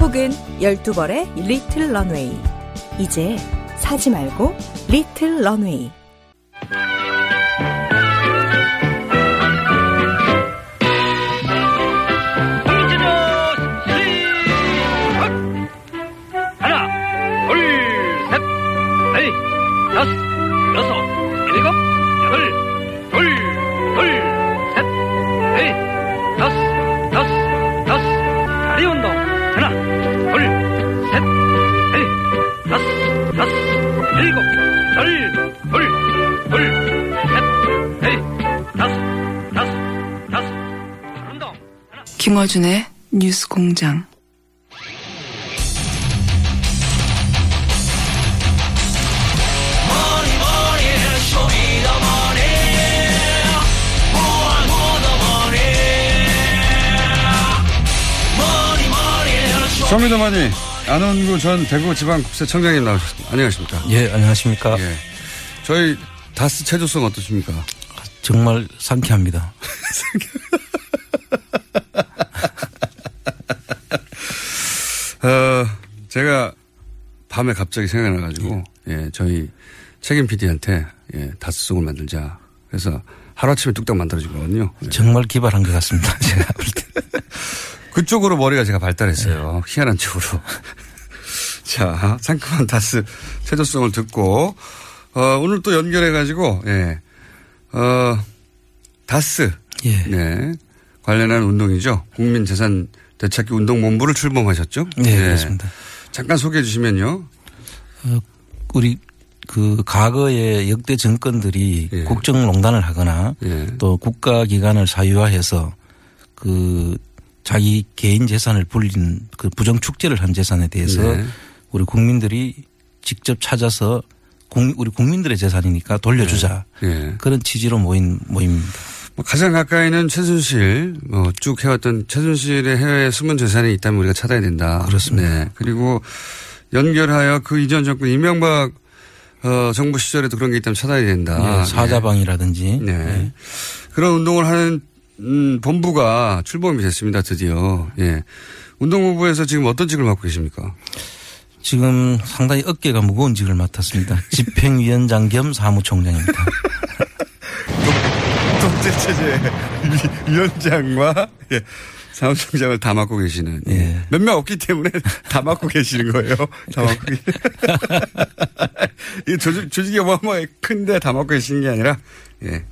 혹은 12벌의 리틀 런웨이. 이제 사지 말고 리틀 런웨이. 김어준의 뉴스 공장. 쇼미더머니 안원구 전 대구지방국세청장님 나오셨습니다. 안녕하십니까? 예, 안녕하십니까. 예. 저희 다스 체조성 어떠십니까? 정말 상쾌합니다. 어, 제가 밤에 갑자기 생각나가지고, 예, 저희 책임 PD한테, 예, 다스송을 만들자. 그래서 하루아침에 뚝딱 만들어지거든요. 예. 정말 기발한 것 같습니다. 제가 볼 때. 그쪽으로 머리가 제가 발달했어요. 희한한 쪽으로. 자, 상큼한 다스 최저성을 듣고, 어, 오늘 또 연결해가지고, 예, 어, 다스. 예. 네. 관련한 운동이죠. 국민재산 되찾기 운동 본부를 출범하셨죠? 네, 예. 그렇습니다. 잠깐 소개해 주시면요. 우리 그 과거의 역대 정권들이 예. 국정농단을 하거나 예. 또 국가기관을 사유화해서 그 자기 개인 재산을 불린 그 부정 축제를 한 재산에 대해서 네. 우리 국민들이 직접 찾아서 국- 우리 국민들의 재산이니까 돌려주자 예. 그런 취지로 모인 모임입니다. 뭐 가장 가까이는 최순실, 어, 쭉 해왔던 최순실의 해외 숨은 재산이 있다면 우리가 찾아야 된다. 그렇습니다. 네. 그리고 연결하여 그 이전 정권 이명박 어, 정부 시절에도 그런 게 있다면 찾아야 된다. 예, 사자방이라든지 네. 예. 네. 그런 운동을 하는 음, 본부가 출범이 됐습니다. 드디어. 예. 운동본부에서 지금 어떤 직을 맡고 계십니까? 지금 상당히 어깨가 무거운 직을 맡았습니다. 집행위원장 겸 사무총장입니다. 독재체제 위원장과 예, 사무총장을 다 맡고 계시는 예. 예. 몇명 없기 때문에 다 맡고 계시는 거예요. 다 맡고 계- 이 조직, 조직이 어마어마하게 큰데 다 맡고 계시는 게 아니라 예.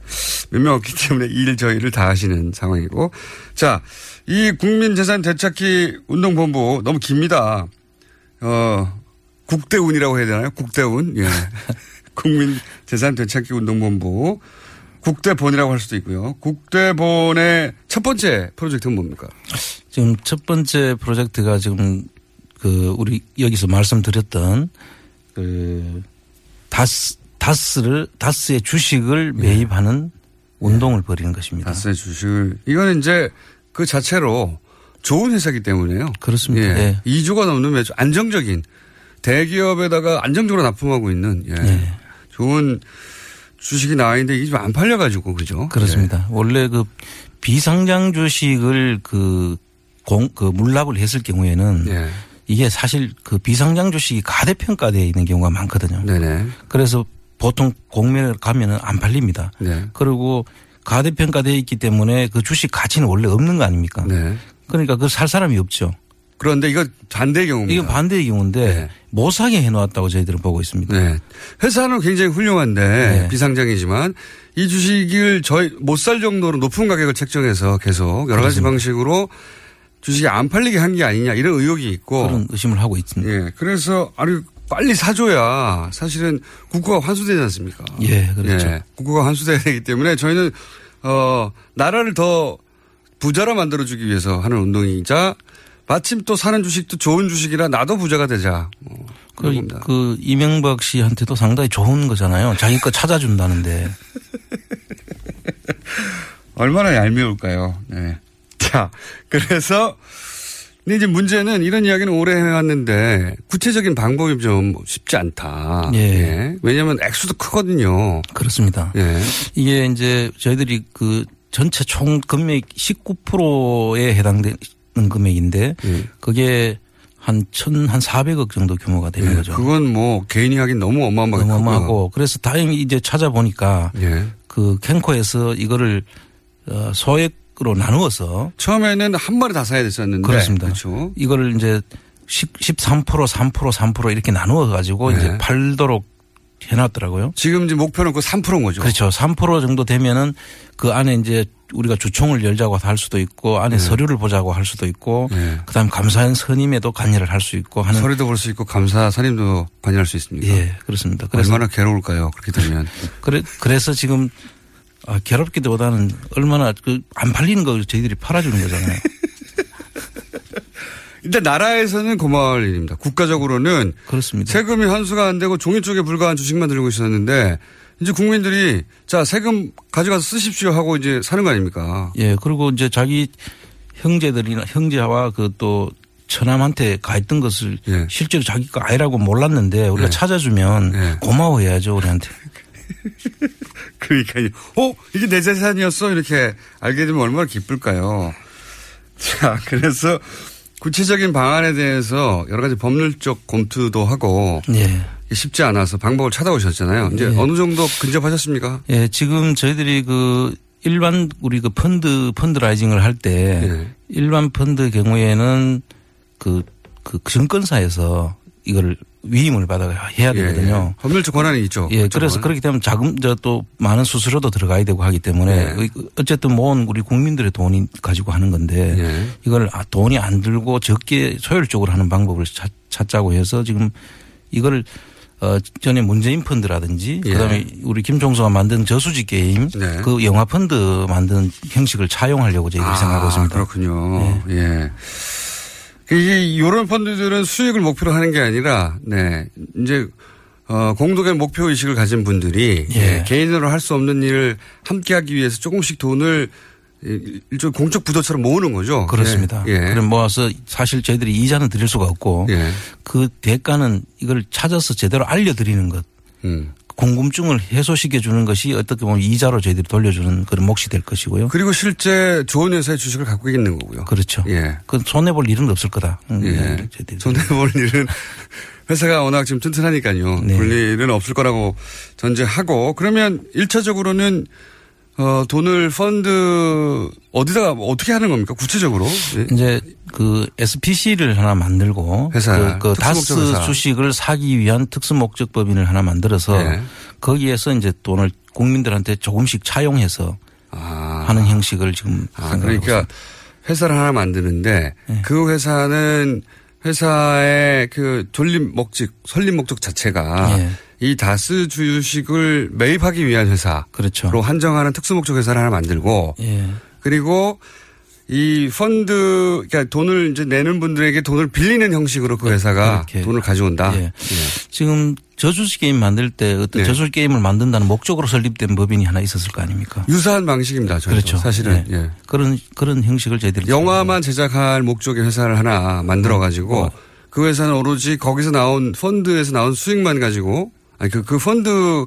몇 명 없기 때문에 일 저일을 다 하시는 상황이고 자, 이 국민재산 되찾기 운동본부 너무 깁니다. 어, 국대운이라고 해야 되나요? 국대운. 예. 국민재산 되찾기 운동본부. 국대본이라고 할 수도 있고요. 국대본의 첫 번째 프로젝트는 뭡니까? 지금 첫 번째 프로젝트가 지금 그 우리 여기서 말씀드렸던 그 다스 다스를 다스의 주식을 매입하는 운동을 벌이는 것입니다. 다스의 주식을. 이거는 이제 그 자체로 좋은 회사기 때문에요. 그렇습니다. 예. 예. 2조가 넘는 매출, 안정적인 대기업에다가 안정적으로 납품하고 있는 예. 예. 좋은 주식이 나와 있는데 이게 좀안 팔려가지고 그죠? 그렇습니다. 원래 그 비상장 주식을 그 공, 그 물납을 했을 경우에는 예. 이게 사실 그 비상장 주식이 가대평가되어 있는 경우가 많거든요. 네네. 그래서 보통 공매를 가면은 안 팔립니다. 네. 그리고 가대평가되어 있기 때문에 그 주식 가치는 원래 없는 거 아닙니까? 네. 그러니까 그걸 살 사람이 없죠. 그런데 이거 반대의 경우입니다. 이건 반대의 경우인데 네. 못 사게 해놓았다고 저희들은 보고 있습니다. 네. 회사는 굉장히 훌륭한데 네. 비상장이지만 이 주식을 저희 못 살 정도로 높은 가격을 책정해서 계속 여러 가지 그렇습니다. 방식으로 주식이 안 팔리게 한 게 아니냐 이런 의혹이 있고 그런 의심을 하고 있습니다. 예. 그래서 아니 빨리 사줘야 사실은 국고가 환수되지 않습니까? 예, 그렇죠. 예. 국고가 환수돼야 되기 때문에 저희는 어 나라를 더 부자로 만들어주기 위해서 하는 운동이자 마침 또 사는 주식도 좋은 주식이라 나도 부자가 되자. 뭐 그. 그 이명박 씨한테도 상당히 좋은 거잖아요. 자기 거 찾아준다는데. 얼마나 얄미울까요? 네. 자, 그래서 근데 이제 문제는 이런 이야기는 오래 해왔는데 구체적인 방법이 좀 쉽지 않다. 예. 왜냐하면 액수도 크거든요. 그렇습니다. 예. 이게 이제 저희들이 그 전체 총 금액 19%에 해당 되는 금액인데 예. 그게 한 천, 한 400억 정도 규모가 되는 예. 거죠. 그건 뭐 개인이 하긴 너무 어마어마하게 어마어마하고 그래서 다행히 이제 찾아보니까. 예. 그 캔코에서 이거를 어, 소액으로 나누어서 처음에는 한 마리 다 사야 됐었는데. 그렇습니다. 그렇죠. 이거를 이제 10, 13% 3% 3% 이렇게 나누어 가지고 네. 이제 팔도록 해놨더라고요. 지금 이제 목표는 그 3%인 거죠. 그렇죠. 3% 정도 되면은 그 안에 이제 우리가 주총을 열자고 할 수도 있고 안에 서류를 보자고 할 수도 있고 네. 그다음 감사원 선임에도 관여를 할 수 있고 하는 서류도 볼 수 있고 감사 선임도 관여할 수 있습니까? 예 그렇습니다. 그래서 얼마나 괴로울까요? 그렇게 되면. 그래 그래서 지금 아, 괴롭기보다는 얼마나 그 안 팔리는 걸 저희들이 팔아주는 거잖아요. 일단 나라에서는 고마울 일입니다. 국가적으로는 그렇습니다. 세금이 환수가 안 되고 종이 쪽에 불과한 주식만 들고 있었는데 이제 국민들이 자 세금 가져가서 쓰십시오 하고 이제 사는 거 아닙니까? 예, 그리고 이제 자기 형제들이나 형제와 그 또 처남한테 가 있던 것을 예. 실제로 자기 거 아니라고 몰랐는데 우리가 예. 찾아주면 예. 고마워해야죠 우리한테. 그러니까요. 어 이게 내 재산이었어 이렇게 알게 되면 얼마나 기쁠까요? 자 그래서 구체적인 방안에 대해서 여러 가지 법률적 검토도 하고 예. 쉽지 않아서 방법을 찾아오셨잖아요. 이제 예. 어느 정도 근접하셨습니까? 예, 지금 저희들이 그 일반 우리 그 펀드 펀드라이징을 할때 예. 일반 펀드 경우에는 그, 그 증권사에서 이걸 위임을 받아 해야 되거든요. 예. 법률적 권한이 있죠. 예, 그쪽은. 그래서 그렇기 때문에 자금, 저 또 많은 수수료도 들어가야 되고 하기 때문에 네. 어쨌든 모은 우리 국민들의 돈이 가지고 하는 건데 예. 이걸 아, 돈이 안 들고 적게 소율적으로 하는 방법을 찾, 찾자고 해서 지금 이걸 어, 전에 문재인 펀드라든지 예. 그다음에 우리 김종수가 만든 저수지 게임 네. 그 영화 펀드 만든 형식을 차용하려고 저희들이 아, 생각하고 있습니다. 그렇군요. 예. 이게 이런 펀드들은 수익을 목표로 하는 게 아니라, 네, 이제 어, 공동의 목표 의식을 가진 분들이 예. 예, 개인으로 할 수 없는 일을 함께 하기 위해서 조금씩 돈을 일- 일종의 공적 부도처럼 모으는 거죠. 그렇습니다. 예. 예. 그럼 모아서 사실 저희들이 이자는 드릴 수가 없고 예. 그 대가는 이걸 찾아서 제대로 알려드리는 것. 음. 궁금증을 해소시켜 주는 것이 어떻게 보면 이자로 저희들이 돌려주는 그런 몫이 될 것이고요. 그리고 실제 좋은 회사의 주식을 갖고 있는 거고요. 그렇죠. 예. 그 손해볼 일은 없을 거다. 음, 예. 손해볼 일은 회사가 워낙 지금 튼튼하니까요. 네. 볼 일은 없을 거라고 전제하고 그러면 1차적으로는 어, 돈을 펀드 어디다가 어떻게 하는 겁니까? 구체적으로? 예. 이제 그 SPC를 하나 만들고 회사, 그, 그 다스 회사. 주식을 사기 위한 특수목적법인을 하나 만들어서 예. 거기에서 이제 돈을 국민들한테 조금씩 차용해서 아, 하는 형식을 지금 아, 그러니까 있습니다. 회사를 하나 만드는데 그 회사는 회사의 그 존립 목적, 설립 목적 자체가 예. 이 다스 주식을 매입하기 위한 회사로 그렇죠. 한정하는 특수 목적 회사를 하나 만들고 예. 그리고 이 펀드, 그러니까 돈을 이제 내는 분들에게 돈을 빌리는 형식으로 그 회사가 그렇게. 돈을 가져온다. 예. 지금 저수지 게임 만들 때 어떤 네. 저수지 게임을 만든다는 목적으로 설립된 법인이 하나 있었을 거 아닙니까? 유사한 방식입니다. 그렇죠. 사실은. 예. 예. 그런 그런 형식을 저희들이 영화만 제작할 목적의 회사를 하나 만들어 가지고 어. 그 회사는 오로지 거기서 나온 펀드에서 나온 수익만 가지고 아니 그, 그 펀드로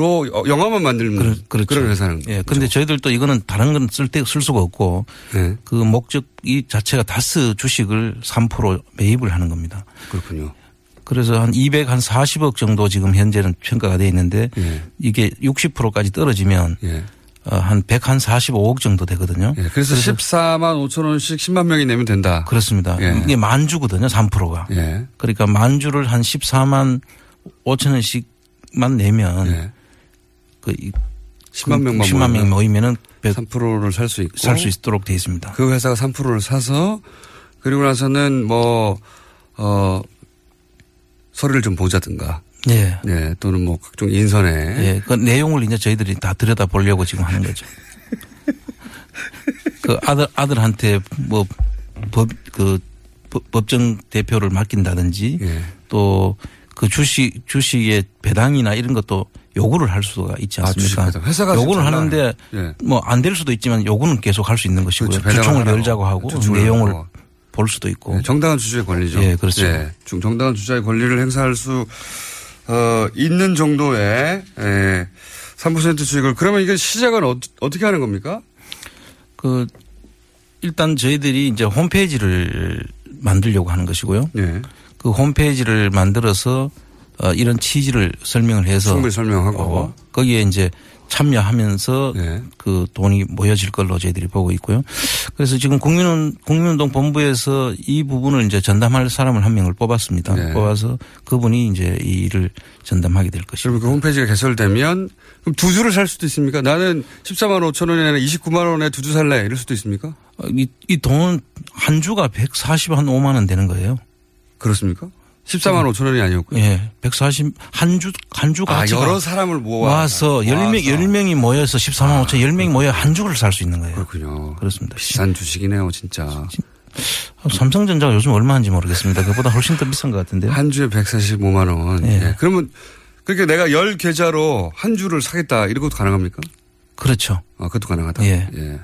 어, 영화만 그러, 그렇죠. 런 회사는. 예. 근데 저희들도 이거는 다른 건쓸때쓸 수가 없고 네. 그 목적 이 자체가 다스 주식을 3% 매입을 하는 겁니다. 그렇군요. 그래서 한 200, 한 40억 정도 지금 현재는 평가가 돼 있는데 예. 이게 60%까지 떨어지면 예. 어, 한 100, 한 45억 정도 되거든요. 예. 그래서 14만 5천 원씩 10만 명이 내면 된다. 그렇습니다. 예. 이게 만주거든요. 3%가. 예. 그러니까 만주를 한 14만 5천 원씩만 내면 예. 그 이- 10만 명만 10만 명 모이면은 3%를 살 수 있고 살 수 있도록 돼 있습니다. 그 회사가 3%를 사서 그리고 나서는 뭐, 어, 서류를 좀 보자든가. 예. 네. 또는 뭐 각종 인선에. 예. 그 내용을 이제 저희들이 다 들여다 보려고 지금 하는 거죠. 그 아들, 아들한테 뭐 법, 그 법- 법정 대표를 맡긴다든지 예. 또 그 주식, 주식의 배당이나 이런 것도 요구를 할 수가 있지 아, 않습니까? 배당. 회사가 요구를 하는데. 예. 뭐안 될 수도 있지만 요구는 계속 할 수 있는 것이고요. 그렇죠. 주총을. 열자고 하고 주총을 내용을 하라고. 볼 수도 있고. 네, 정당한 주주의 권리죠. 예, 그렇죠. 중- 정당한 주주의 권리를 행사할 수 어, 있는 정도의 예, 3% 주식을 그러면 이게 시작은 어, 떻게 하는 겁니까? 그 일단 저희들이 이제 홈페이지를 만들려고 하는 것이고요. 예. 그 홈페이지를 만들어서 어, 이런 취지를 설명을 해서 충분히 설명하고. 어, 거기에 이제 참여하면서 네. 그 돈이 모여질 걸로 저희들이 보고 있고요. 그래서 지금 국민운, 국민운동 본부에서 이 부분을 이제 전담할 사람을 한 명을 뽑았습니다. 네. 뽑아서 그분이 이제 이 일을 전담하게 될 것입니다. 그러면 그 홈페이지가 개설되면 그럼 두 주를 살 수도 있습니까? 나는 14만 5천 원이 아니라 29만 원에 두 주 살래 이럴 수도 있습니까? 어, 이, 이 돈은 한 주가 140, 한 5만 원 되는 거예요. 그렇습니까? 14만 5천 원이 아니었고요. 예. 140, 한 주, 한주 아, 가치가 여러 사람을 모아 와서 10명, 모아서. 10명이 모여서 14만 5천, 10명이 모여 한 주를 살 수 있는 거예요. 그렇군요. 그렇습니다. 비싼 주식이네요, 진짜. 삼성전자가 요즘 얼마인지 모르겠습니다. 그보다 훨씬 더 비싼 것 같은데요. 한 주에 145만 원. 예. 예. 그러면 그렇게 내가 열 계좌로 한 주를 사겠다 이런 것도 가능합니까? 그렇죠. 아, 그것도 가능하다. 예.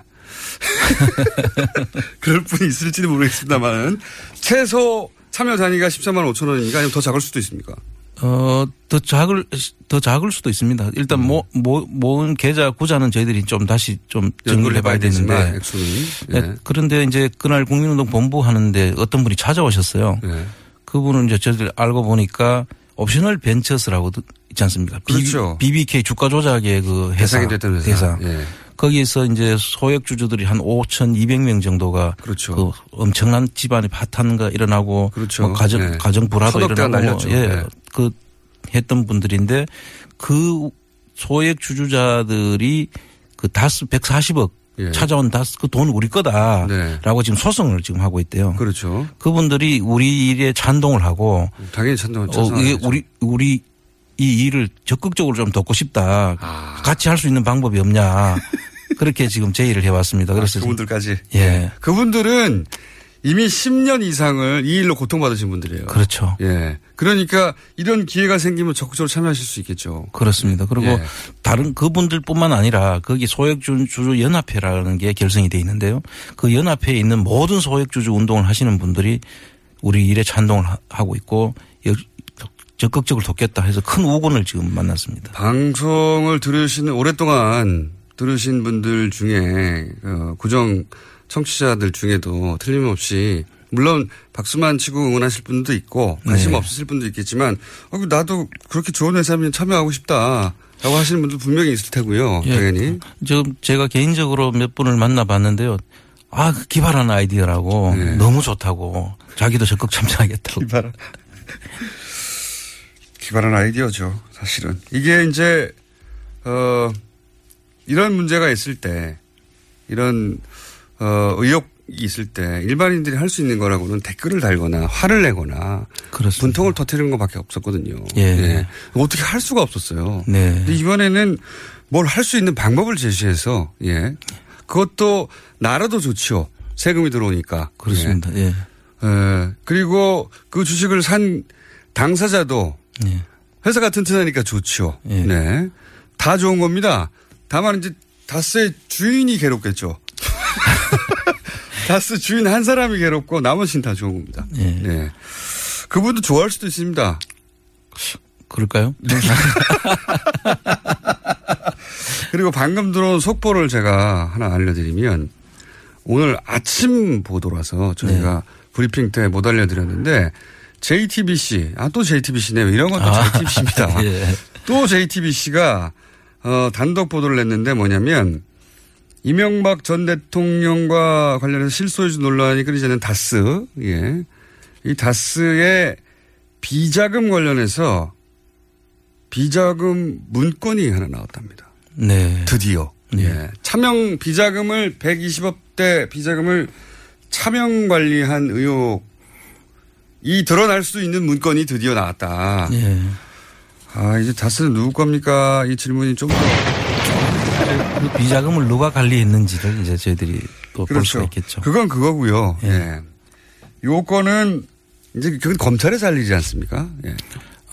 그럴 분이 있을지는 모르겠습니다만 최소 참여 단위가 14만 5천 원이니까 아니면 더 작을 수도 있습니까? 어, 더 작을, 더 작을 수도 있습니다. 일단 음. 모, 모, 모은 계좌 구자는 저희들이 좀 다시 좀 정리를 해봐야 되는데. 액수는. 네, 예. 그런데 이제 그날 국민운동 본부 하는데 어떤 분이 찾아오셨어요. 예. 그분은 이제 저희들 알고 보니까 옵셔널 벤처스라고 있지 않습니까? 그렇죠. BBK 주가 조작의 그 회사. 대상이 됐던 회사. 회사. 예. 거기에서 이제 소액주주들이 한 5,200명 정도가 그렇죠. 그 엄청난 집안의 파탄가 일어나고 그렇죠. 뭐 가정 예. 가정 불화도 일어나고 날렸죠. 예. 예. 그 했던 분들인데 그 소액 주주자들이 그 다스 140억 예. 찾아온 다스 그 돈 우리 거다라고 네. 지금 소송을 지금 하고 있대요. 그렇죠. 그분들이 우리 일에 찬동을 하고 당연히 찬동 어. 이게 우리 우리 이 일을 적극적으로 좀 돕고 싶다. 아. 같이 할 수 있는 방법이 없냐. 그렇게 지금 제의를 해왔습니다. 그래서 지금 그분들까지. 예. 그분들은 이미 10년 이상을 이 일로 고통받으신 분들이에요. 그렇죠. 예. 그러니까 이런 기회가 생기면 적극적으로 참여하실 수 있겠죠. 그렇습니다. 그리고 예. 다른 그분들뿐만 아니라 거기 소액주주 연합회라는 게 결성이 돼 있는데요. 그 연합회에 있는 모든 소액주주 운동을 하시는 분들이 우리 일에 찬동을 하- 하고 있고 여- 적극적으로 돕겠다 해서 큰 우군을 지금 만났습니다. 방송을 들으시는 오랫동안 들으신 분들 중에 어, 고정 청취자들 중에도 틀림없이 물론 박수만 치고 응원하실 분도 있고 관심 네. 없으실 분도 있겠지만 어, 나도 그렇게 좋은 회사면 참여하고 싶다 라고 하시는 분도 분명히 있을 테고요. 예. 당연히. 지금 제가 개인적으로 몇 분을 만나봤는데요. 아, 그 기발한 아이디어라고 네. 너무 좋다고 자기도 적극 참여하겠다고. 기발한. 기발한 아이디어죠, 사실은. 이게 이제, 어, 이런 문제가 있을 때, 이런, 어, 의혹이 있을 때 일반인들이 할 수 있는 거라고는 댓글을 달거나 화를 내거나 그렇습니다. 분통을 터트리는 것밖에 없었거든요. 예. 어떻게 할 수가 없었어요. 네. 근데 이번에는 뭘 할 수 있는 방법을 제시해서, 예. 그것도 나라도 좋죠. 세금이 들어오니까. 그렇습니다. 예. 예. 그리고 그 주식을 산 당사자도 예. 회사가 튼튼하니까 좋죠. 예. 네. 다 좋은 겁니다. 다만 이제 다스의 주인이 괴롭겠죠. 다스 주인 한 사람이 괴롭고 나머지는 다 좋은 겁니다. 예. 네. 그분도 좋아할 수도 있습니다. 그럴까요? 그리고 방금 들어온 속보를 제가 하나 알려드리면 오늘 아침 보도라서 저희가 브리핑 때 못 알려드렸는데 JTBC, 아, 또 JTBC네요. 이런 것도 아, JTBC입니다. 예. 또 JTBC가 어, 단독 보도를 냈는데 뭐냐면 이명박 전 대통령과 관련해서 실소유주 논란이 끊이지 않는 다스, 예. 이 다스의 비자금 관련해서 비자금 문건이 하나 나왔답니다. 네. 드디어. 예. 차명 비자금을 120억대 비자금을 차명 관리한 의혹 이 드러날 수 있는 문건이 드디어 나왔다. 예. 아, 이제 다스는 누구 겁니까? 이 질문이 좀 더. 그 비자금을 누가 관리했는지를 이제 저희들이 또볼 수가 그렇죠. 있겠죠. 그건 그거고요. 예. 예. 요건은 이제 그건 검찰에 살리지 않습니까? 예.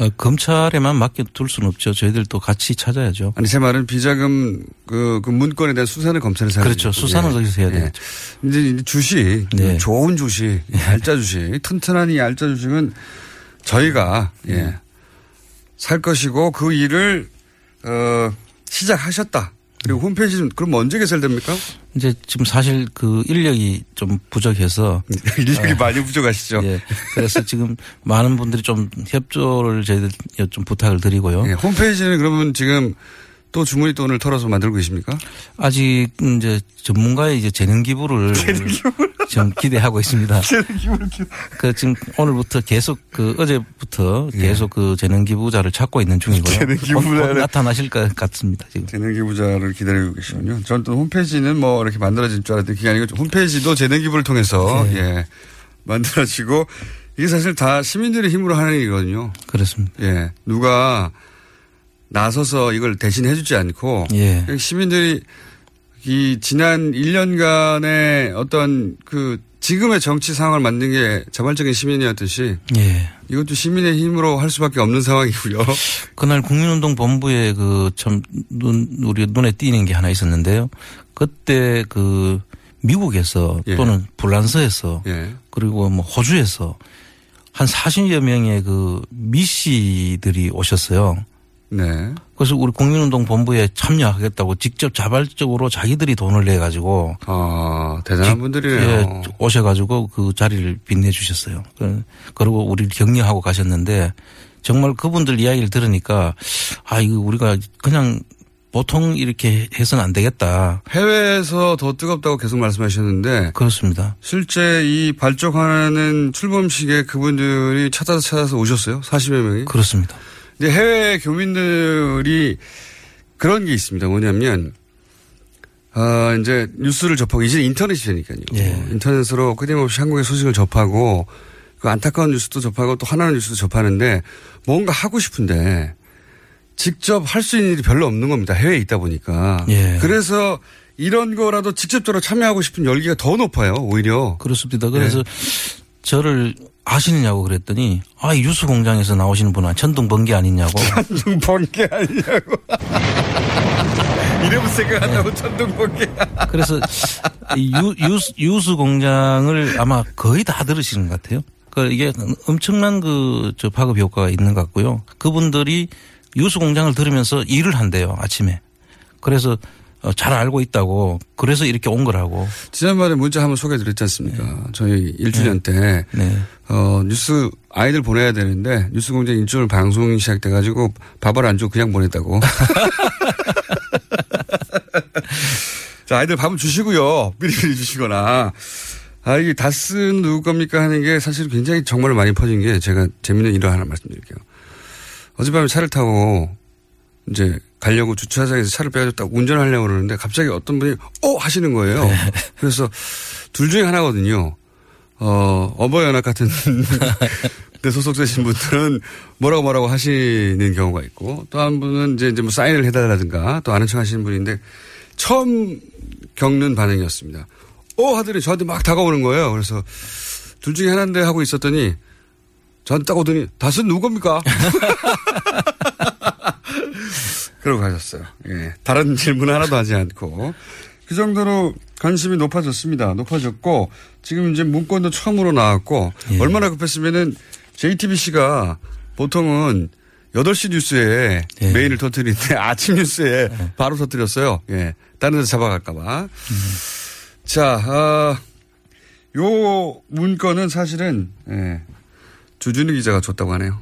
어, 검찰에만 맡겨둘 수는 없죠. 저희들도 같이 찾아야죠. 아니 제 말은 비자금 그, 그 문건에 대한 수사는 검찰에 살리죠. 그렇죠. 수사는 거기서 해야 되겠죠. 이제 이제 주식 네. 좋은 주식 얄짜 주식 튼튼한 이 얄짜 주식은 저희가 예. 살 것이고 그 일을 어 시작하셨다. 그리고 홈페이지 는 그럼 언제 개설됩니까? 이제 지금 사실 그 인력이 좀 부족해서 인력이 많이 부족하시죠. 예. 그래서 지금 많은 분들이 좀 협조를 저희들 좀 부탁을 드리고요. 예, 홈페이지는 그러면 지금 또 주머니 돈을 털어서 만들고 계십니까? 아직 이제 전문가의 이제 재능 기부를 좀 기대하고 있습니다. 그 지금 오늘부터 계속 그 어제부터 계속 그 재능 기부자를 찾고 있는 중이고요. 예. 재능 기부자를. 나타나실 것 같습니다. 지금. 재능 기부자를 기다리고 계시군요. 저는 또 홈페이지는 뭐 이렇게 만들어질 줄 알았더니 그게 아니고 홈페이지도 재능 기부를 통해서 네. 예, 만들어지고 이게 사실 다 시민들의 힘으로 하는 일이거든요. 그렇습니다. 예. 누가 나서서 이걸 대신 해 주지 않고 예. 시민들이 이 지난 1년간의 어떤 그 지금의 정치 상황을 만든 게 자발적인 시민이었듯이 예. 이것도 시민의 힘으로 할 수밖에 없는 상황이고요. 그날 국민운동 본부에 그 참 눈, 우리 눈에 띄는 게 하나 있었는데요. 그때 그 미국에서 예. 또는 불란서에서 예. 그리고 뭐 호주에서 한 40여 명의 그 미씨들이 오셨어요. 네. 그래서 우리 국민운동 본부에 참여하겠다고 직접 자발적으로 자기들이 돈을 내 가지고 아, 대단한 분들이네요. 예, 오셔 가지고 그 자리를 빛내 주셨어요. 그- 그리고 우리를 격려하고 가셨는데 정말 그분들 이야기를 들으니까 아 이거 우리가 그냥 보통 이렇게 해서는 안 되겠다. 해외에서 더 뜨겁다고 계속 말씀하셨는데 그렇습니다. 실제 이 발족하는 출범식에 그분들이 찾아서 찾아서 오셨어요? 40여 명이? 그렇습니다. 근데 해외 교민들이 그런 게 있습니다. 뭐냐면, 아, 이제 뉴스를 접하고, 이제 인터넷이 되니까요. 예. 인터넷으로 끊임없이 한국의 소식을 접하고, 그 안타까운 뉴스도 접하고 또 화나는 뉴스도 접하는데, 뭔가 하고 싶은데, 직접 할 수 있는 일이 별로 없는 겁니다. 해외에 있다 보니까. 예. 그래서 이런 거라도 직접적으로 참여하고 싶은 열기가 더 높아요, 오히려. 그렇습니다. 그래서 저를 아시느냐고 그랬더니 아, 이 유수 공장에서 나오시는 분은 천둥 번개 아니냐고. 천둥 번개 아니냐고. 이러면 생각한다고 네. 천둥 번개. 그래서 이 유, 유수, 유수 공장을 아마 거의 다 들으시는 것 같아요. 그 이게 엄청난 그 저 파급 효과가 있는 것 같고요. 그분들이 유수 공장을 들으면서 일을 한대요 아침에. 그래서 어, 잘 알고 있다고. 그래서 이렇게 온 거라고. 지난번에 문자 한번 소개해 드렸지 않습니까? 저희 1주년 때, 네. 어, 뉴스 아이들 보내야 되는데, 뉴스 공장 일주일 방송이 시작돼 가지고 밥을 안 주고 그냥 보냈다고. 자, 아이들 밥을 주시고요. 미리미리 주시거나. 아, 이게 다스는 누구 겁니까 하는 게 사실 굉장히 정말 많이 퍼진 게 제가 재밌는 일을 하나 말씀드릴게요. 어젯밤에 차를 타고 이제 가려고 주차장에서 차를 빼가지고 운전을 하려고 그러는데 갑자기 어떤 분이 어 하시는 거예요. 그래서 둘 중에 하나거든요. 어 어버이 연합 같은 데 소속되신 분들은 뭐라고 뭐라고 하시는 경우가 있고 또 한 분은 이제 이제 뭐 사인을 해달라든가 또 아는 척 하시는 분인데 처음 겪는 반응이었습니다. 어 하더니 저한테 막 다가오는 거예요. 그래서 둘 중에 하나인데 하고 있었더니 저한테 딱 오더니 다스는 누구 겁니까? 그러고 가셨어요. 예. 다른 질문 하나도 하지 않고. 그 정도로 관심이 높아졌습니다. 높아졌고, 지금 이제 문건도 처음으로 나왔고, 예. 얼마나 급했으면은 JTBC가 보통은 8시 뉴스에 예. 메인을 터뜨리는데 아침 뉴스에 바로 터뜨렸어요. 예. 다른 데서 잡아갈까봐. 자, 아, 요 문건은 사실은, 예. 주준희 기자가 줬다고 하네요.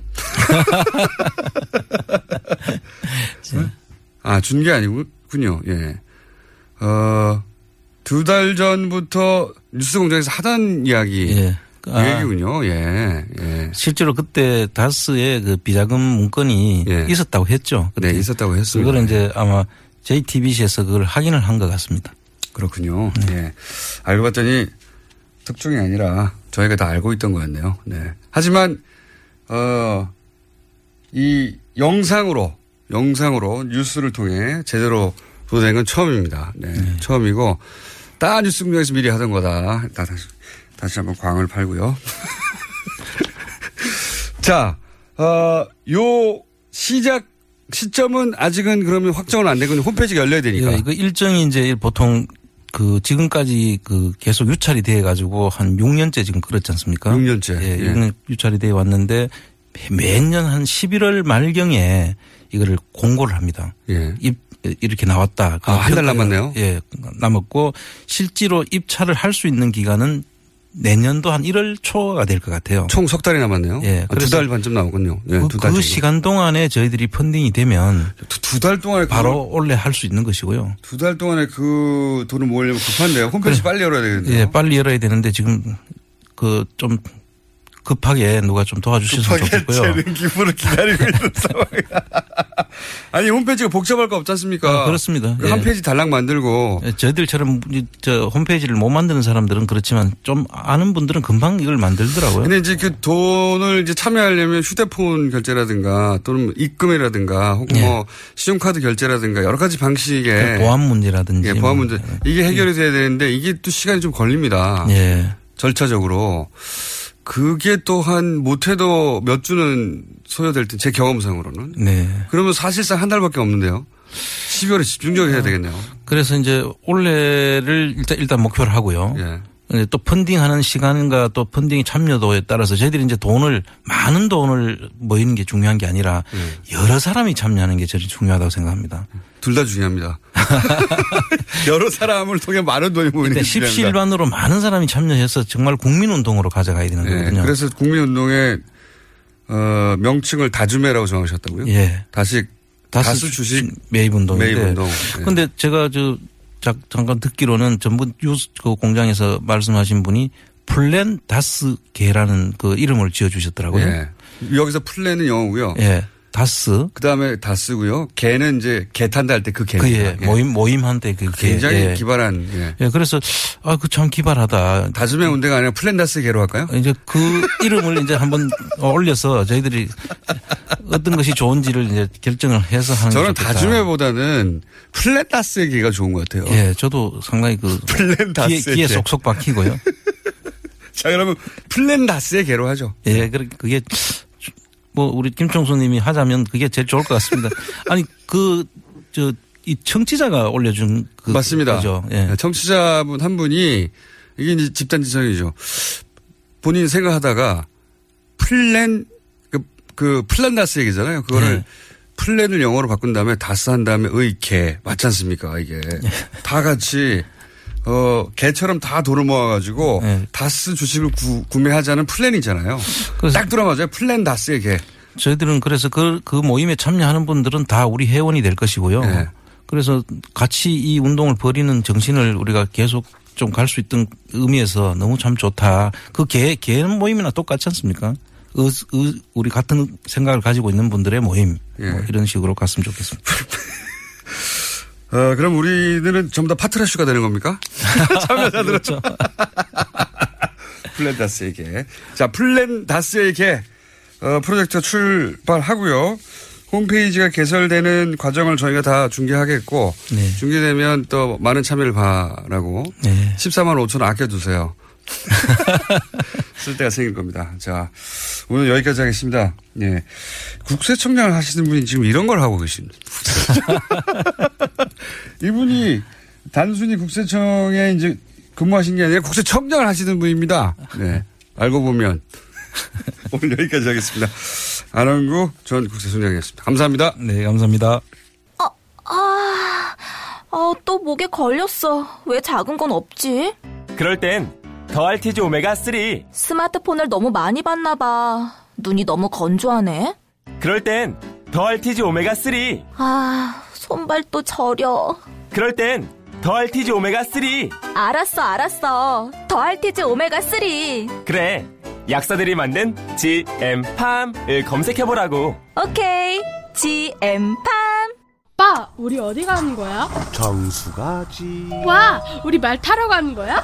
아, 준 게 아니군요. 예. 어, 두 달 전부터 뉴스 공장에서 하던 이야기. 예. 그 아, 얘기군요. 예. 예. 실제로 그때 다스의 그 비자금 문건이 예. 있었다고 했죠. 네, 있었다고 했습니다. 그거는 이제 아마 JTBC에서 그걸 확인을 한 것 같습니다. 그렇군요. 예. 알고 봤더니 특종이 아니라 저희가 다 알고 있던 거였네요. 네. 하지만, 어, 이 영상으로, 영상으로 뉴스를 통해 제대로 보도된 건 처음입니다. 네. 처음이고, 다 뉴스 공장에서 미리 하던 거다. 다 다시. 다시 한번 광을 팔고요. 자, 어, 요 시작 시점은 아직은 그러면 확정은 안 되고 홈페이지가 열려야 되니까. 예, 그 일정이 이제 보통 그 지금까지 그 계속 유찰이 돼 가지고 한 6년째 지금 그렇지 않습니까? 6년째. 예, 예. 6년 유찰이 돼 왔는데 매년 한 11월 말경에 이거를 공고를 합니다. 예. 입 이렇게 나왔다. 아, 한 달 남았네요? 예, 남았고 실제로 입찰을 할 수 있는 기간은 내년도 한 1월 초가 될 것 같아요. 총 석 달이 남았네요. 예, 두 그래서 달 반쯤 나오군요. 예, 그, 두 달. 그 정도. 시간 동안에 저희들이 펀딩이 되면 두달 동안에 바로 원래 할 수 있는 것이고요. 두 달 동안에 그 돈을 모으려면 급한데요. 홈페이지 빨리 열어야 되는데. 예, 빨리 열어야 되는데 지금 그 좀 급하게 누가 좀 도와주셨으면 급하게 좋겠고요. 재능 기부를 기다리고 있는 상황이야. 아니 홈페이지가 복잡할 거 없지 않습니까? 아, 그렇습니다. 그 예. 한 페이지 달랑 만들고 예, 저희들처럼 이- 저 홈페이지를 못 만드는 사람들은 그렇지만 좀 아는 분들은 금방 이걸 만들더라고요. 근데 이제 그 돈을 이제 참여하려면 휴대폰 결제라든가 또는 입금이라든가 혹은 예. 뭐 신용카드 결제라든가 여러 가지 방식의 보안 문제라든지 예, 보안 뭐. 문제 이게 해결이 돼야 되는데 이게 또 시간이 좀 걸립니다. 예. 절차적으로 그게 또한 못해도 몇 주는 소요될 때 제 경험상으로는 네. 그러면 사실상 한 달밖에 없는데요. 12월에 집중적으로 해야 되겠네요. 그래서 이제 올해를 일단 일단 목표를 하고요. 예. 또 펀딩하는 시간과 또 펀딩 참여도에 따라서 저희들이 이제 돈을 많은 돈을 모이는 게 중요한 게 아니라 예. 여러 사람이 참여하는 게 제일 중요하다고 생각합니다. 둘 다 중요합니다. 여러 사람을 통해 많은 돈이 모이는. 십시일반으로 많은 사람이 참여해서 정말 국민운동으로 가져가야 되는 예, 거거든요. 그래서 국민운동의 어, 명칭을 다주매라고 정하셨다고요? 예. 다시 다수 주식 매입 운동인데. 매입 운동. 예. 근데 제가 저 자- 잠깐 듣기로는 전부 뉴스 그 공장에서 말씀하신 분이 플랜 다스 개라는 그 이름을 지어 주셨더라고요. 예. 여기서 플랜은 영어고요. 예. 다스. 그 다음에 다스고요. 계는 이제 계 탄다 할 때 그 계. 그 예. 모임 모임한테 그 계. 굉장히 예. 기발한. 예. 예. 그래서 아 그 참 기발하다. 다주매 운동가 아니라 플랜다스 계로 할까요? 이제 그 이름을 이제 한번 올려서 저희들이 어떤 것이 좋은지를 이제 결정을 해서 하는 저는. 다주매보다는 플랜다스의 계가 좋은 것 같아요. 예, 저도 상당히 그 플랜다스의 귀에, 귀에 계. 쏙쏙 박히고요. 자, 그러면 플랜다스의 계로 하죠. 예, 그- 그게 뭐 우리 김총수님이 하자면 그게 제일 좋을 것 같습니다. 아니 그저 이 청취자가 올려준 그 맞습니다. 거죠. 예. 청취자분 한 분이 이게 이제 집단 지성이죠. 본인이 생각하다가 플랜 그, 그 플란다스 얘기잖아요. 그거를 네. 플랜을 영어로 바꾼 다음에 다스 한 다음에 의 계 맞지 않습니까 이게 네. 다 같이 어 개처럼 다 돈을 모아가지고 네. 다스 주식을 구, 구매하자는 플랜이잖아요. 딱 들어맞아요. 플랜다스의 계. 저희들은 그래서 그, 그 모임에 참여하는 분들은 다 우리 회원이 될 것이고요. 네. 그래서 같이 이 운동을 벌이는 정신을 우리가 계속 좀 갈 수 있던 의미에서 너무 참 좋다. 그 계, 계 모임이나 똑같지 않습니까? 의, 의, 우리 같은 생각을 가지고 있는 분들의 모임. 예. 뭐 이런 식으로 갔으면 좋겠습니다. 어 그럼 우리들은 전부 다 파트라슈가 되는 겁니까? 참여자들은 그렇죠. 플랜다스의 계. 자, 플랜다스의 계 어, 프로젝트 출발하고요. 홈페이지가 개설되는 과정을 저희가 다 중계하겠고 네. 중계되면 또 많은 참여를 바라고 네. 14만 5천 원 아껴두세요. 쓸 때가 생길 겁니다. 자, 오늘 여기까지 하겠습니다. 예. 국세청장을 하시는 분이 지금 이런 걸 하고 계십니다. 이분이 단순히 국세청에 이제 근무하신 게 아니라 국세청장을 하시는 분입니다. 네. 알고 보면. 오늘 여기까지 하겠습니다. 안원구 전 국세청장이었습니다. 감사합니다. 네, 감사합니다. 아, 아, 또 목에 걸렸어. 왜 작은 건 없지? 그럴 땐 더 알티지 오메가 3. 스마트폰을 너무 많이 봤나 봐. 눈이 너무 건조하네. 그럴 땐 더 알티지 오메가 3. 아, 손발도 저려. 그럴 땐 더 알티지 오메가 3. 알았어, 알았어. 더 알티즈 오메가3. 그래. 약사들이 만든 GM팜을 검색해보라고. 오케이. GM팜. 오빠, 우리 어디 가는 거야? 정수 가지. 와, 우리 말 타러 가는 거야?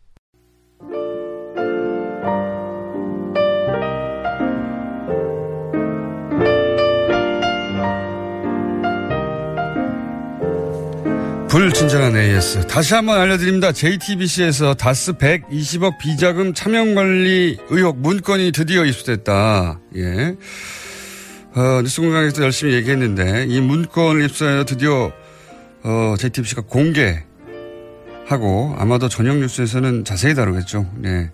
불친절한 AS. 다시 한번 알려드립니다. JTBC에서 다스 120억 비자금 차명관리 의혹 문건이 드디어 입수됐다. 예. 어, 뉴스공장에서 열심히 얘기했는데 이 문건을 입수하여 드디어 어, JTBC가 공개하고 아마도 저녁 뉴스에서는 자세히 다루겠죠. 네.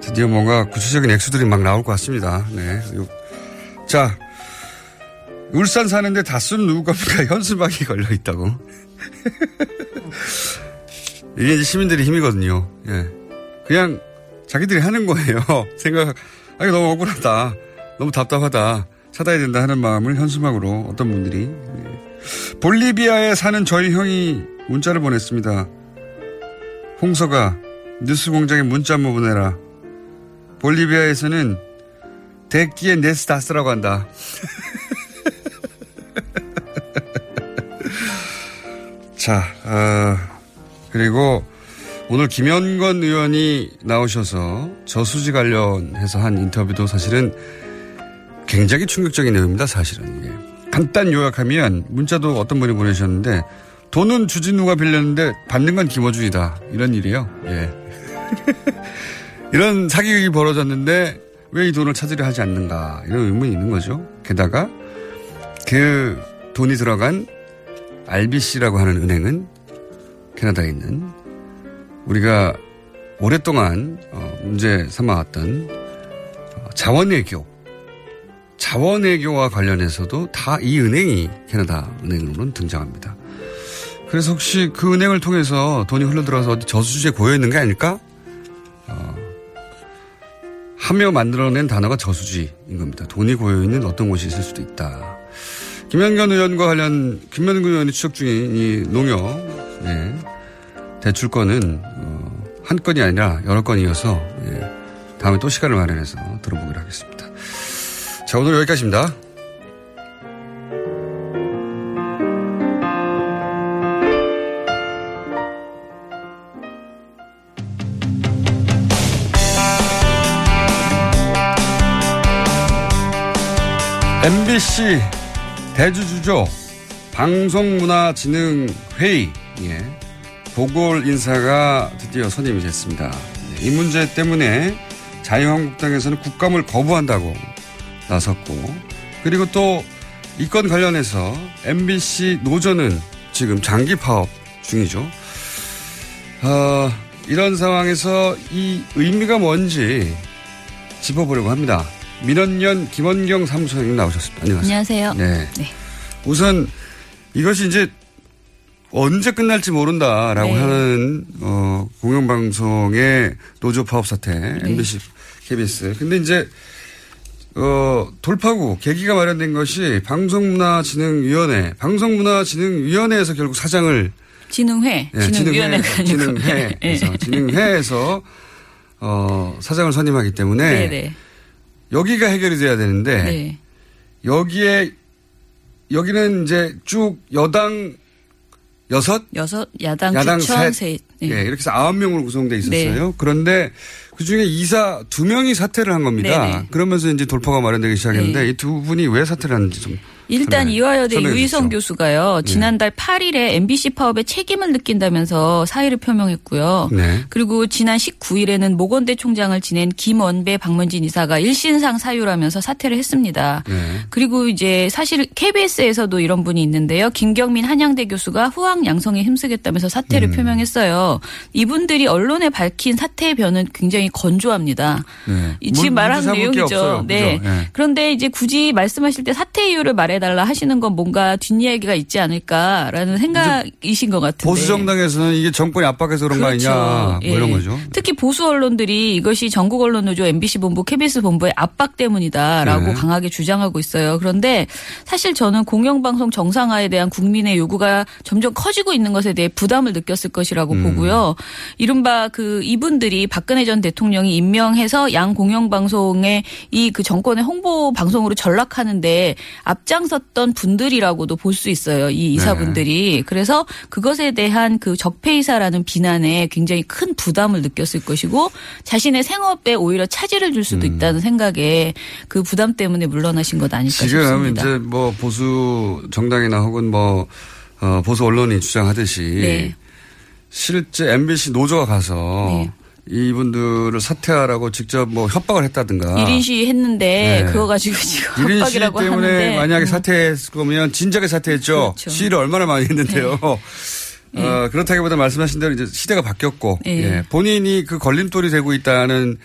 드디어 뭔가 구체적인 액수들이 막 나올 것 같습니다. 네. 요- 자, 울산 사는데 다수는 누구 겁니까? 현수막이 걸려 있다고. 이게 이제 시민들의 힘이거든요. 예. 그냥 자기들이 하는 거예요. 생각, 아, 이거 너무 억울하다. 너무 답답하다. 찾아야 된다 하는 마음을 현수막으로 어떤 분들이. 예. 볼리비아에 사는 저희 형이 문자를 보냈습니다. 홍서가 뉴스 공장에 문자 한번 보내라. 볼리비아에서는 대기에 네스다스라고 한다. 자, 어, 그리고 오늘 김현건 의원이 나오셔서 저수지 관련해서 한 인터뷰도 사실은 굉장히 충격적인 내용입니다, 사실은. 예. 간단 요약하면 문자도 어떤 분이 보내셨는데 돈은 주진우가 빌렸는데 받는 건 김어준이다. 이런 일이에요. 예. 이런 사기극이 벌어졌는데 왜 이 돈을 찾으려 하지 않는가. 이런 의문이 있는 거죠. 게다가 그 돈이 들어간 RBC라고 하는 은행은 캐나다에 있는 우리가 오랫동안 어, 문제 삼아왔던 어, 자원외교, 자원외교와 관련해서도 다 이 은행이 캐나다 은행으로는 등장합니다. 그래서 혹시 그 은행을 통해서 돈이 흘러들어서 어디 저수지에 고여 있는 게 아닐까? 어, 하며 만들어낸 단어가 저수지인 겁니다. 돈이 고여 있는 어떤 곳이 있을 수도 있다. 김현건 의원과 관련 김현건 의원이 추적 중인 이 농협 예, 대출건은 어, 한 건이 아니라 여러 건이어서 예, 다음에 또 시간을 마련해서 들어보기로 하겠습니다. 자 오늘 여기까지입니다. 대주주죠. 방송문화진흥회의. 예. 보궐 인사가 드디어 선임이 됐습니다. 예, 이 문제 때문에 자유한국당에서는 국감을 거부한다고 나섰고, 그리고 또 이 건 관련해서 MBC 노조는 지금 장기 파업 중이죠. 어, 이런 상황에서 이 의미가 뭔지 짚어보려고 합니다. 민원연 김원경 사무소장님 나오셨습니다. 안녕하세요. 안녕하세요. 네. 네. 우선 이것이 이제 언제 끝날지 모른다라고 네. 하는 어, 공영방송의 노조 파업 사태 네. MBC, KBS. 근데 이제 어, 돌파구 계기가 마련된 것이 방송문화진흥위원회, 방송문화진흥위원회에서 결국 사장을 진흥회, 예, 진흥위원회가 아니고. 진흥회에서 예. 진흥회에서 어, 사장을 선임하기 때문에 네네. 여기가 해결이 돼야 되는데 네. 여기에 여기는 이제 쭉 여당 여섯 여섯 야당, 야당 셋. 셋. 네. 예, 이렇게 해서 아홉 명으로 구성돼 있었어요. 그런데 그 중에 이사 두 명이 사퇴를 한 겁니다. 네네. 그러면서 이제 돌파가 마련되기 시작했는데 네. 이두 분이 왜 사퇴를 하는지 좀 일단 설명해- 이화여대 유희성. 교수가요. 지난달 8일에 MBC 파업에 책임을 느낀다면서 사의를 표명했고요. 네. 그리고 지난 19일에는 모건대 총장을 지낸 김원배 박문진 이사가 일신상 사유라면서 사퇴를 했습니다. 네. 그리고 이제 사실 KBS에서도 이런 분이 있는데요. 김경민 한양대 교수가 후황 양성에 힘쓰겠다면서 사퇴를 음. 표명했어요. 이분들이 언론에 밝힌 사퇴의 변은 굉장히 건조합니다. 네. 이 지금 문- 게 내용이죠. 없어요. 네. 예. 그런데 이제 굳이 말씀하실 때 사퇴 이유를 말해야 해달라 하시는 건 뭔가 뒷얘기가 있지 않을까라는 생각이신 것 같은데. 보수 정당에서는 이게 정권이 압박해서 그런 거 그렇죠. 아니냐 뭐 이런 예. 거죠. 특히 보수 언론들이 이것이 전국 언론 노조 MBC 본부, KBS 본부의 압박 때문이다라고 네. 강하게 주장하고 있어요. 그런데 사실 저는 공영방송 정상화에 대한 국민의 요구가 점점 커지고 있는 것에 대해 부담을 느꼈을 것이라고 음. 보고요. 이른바 그 이분들이 박근혜 전 대통령이 임명해서 양 공영방송의 이 그 정권의 홍보 방송으로 전락하는데 앞장 섰던 분들이라고도 볼 수 있어요. 이 이사분들이. 그래서 그것에 대한 그 적폐이사라는 비난에 굉장히 큰 부담을 느꼈을 것이고 자신의 생업에 오히려 차질을 줄 수도 있다는 생각에 그 부담 때문에 물러나신 것 아닐까 지금 싶습니다. 이제 뭐 보수 정당이나 혹은 뭐 어, 보수 언론이 주장하듯이 네. 실제 MBC 노조가 가서 네. 이분들을 사퇴하라고 직접 뭐 협박을 했다든가 1인 시위 했는데 네. 그거 가지고 지금 1인 시위 협박이라고 때문에 하는데 만약에 음. 사퇴했을 거면 진작에 사퇴했죠. 그렇죠. 시위를 얼마나 많이 했는데요. 네. 어, 그렇다기보다 말씀하신 대로 이제 시대가 바뀌었고 예. 예. 본인이 그 걸림돌이 되고 있다는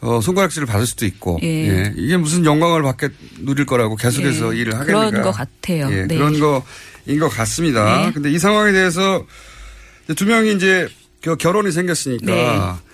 어, 손가락질을 받을 수도 있고 음. 예. 예. 이게 무슨 영광을 받게 누릴 거라고 계속해서 예. 일을 하겠는가 그런 것 같아요. 예, 네. 그런 거인 것 같습니다. 네. 근데 이 상황에 대해서 두 명이 이제 그 결혼이 생겼으니까 네.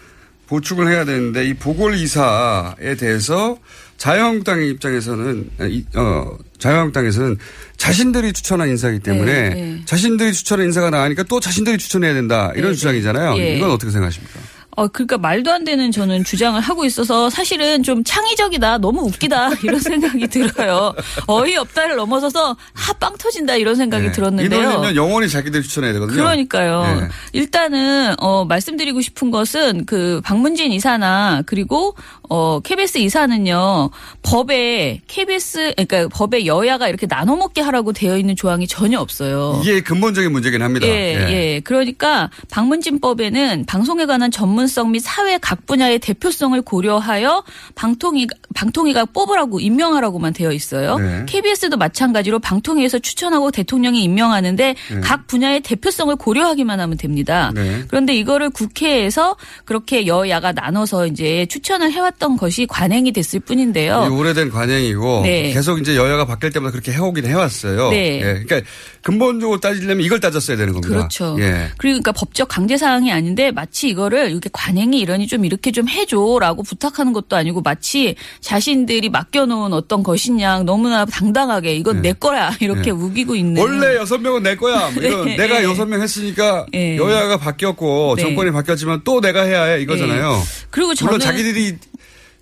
보충을 해야 되는데 이 보궐 이사에 대해서 자유한국당의 입장에서는 이- 어 자유한국당에서는 자신들이 추천한 인사이기 때문에 네, 네. 자신들이 추천한 인사가 나으니까 또 자신들이 추천해야 된다 이런 네, 주장이잖아요. 네. 예. 이건 어떻게 생각하십니까? 어, 그러니까 말도 안 되는 저는 주장을 하고 있어서 사실은 좀 창의적이다, 너무 웃기다 이런 생각이 들어요. 어이없다를 넘어서서 아, 빵 터진다 이런 생각이 네. 들었는데요. 이번이면 영원히 자기들이 추천해야 되거든요. 그러니까요. 네. 일단은 어 말씀드리고 싶은 것은 그 박문진 이사나 그리고 어 KBS 이사는요 법에 KBS 그러니까 법에 여야가 이렇게 나눠 먹게 하라고 되어 있는 조항이 전혀 없어요. 이게 근본적인 문제긴 합니다. 예, 예. 그러니까 방문진법에는 방송에 관한 전문 성 및 사회 각 분야의 대표성을 고려하여 방통위 방통위가 뽑으라고 임명하라고만 되어 있어요. 네. KBS도 마찬가지로 방통위에서 추천하고 대통령이 임명하는데 네. 각 분야의 대표성을 고려하기만 하면 됩니다. 네. 그런데 이거를 국회에서 그렇게 여야가 나눠서 이제 추천을 해왔던 것이 관행이 됐을 뿐인데요. 이 오래된 관행이고 네. 계속 이제 여야가 바뀔 때마다 그렇게 해오긴 해왔어요. 네. 예. 그러니까 근본적으로 따지려면 이걸 따졌어야 되는 겁니다. 그렇죠. 예. 그러니까 법적 강제 사항이 아닌데 마치 이거를 이렇게 관행이 이러니 좀 이렇게 좀 해줘라고 부탁하는 것도 아니고 마치 자신들이 맡겨놓은 어떤 것이냐 너무나 당당하게 이건 내 거야 이렇게 네. 우기고 있는. 원래 여섯 명은 내 거야. 뭐 이런 네. 내가 예. 여섯 명 했으니까 예. 여야가 바뀌었고 네. 정권이 바뀌었지만 또 내가 해야 해 이거잖아요. 그리고 물론 저는 자기들이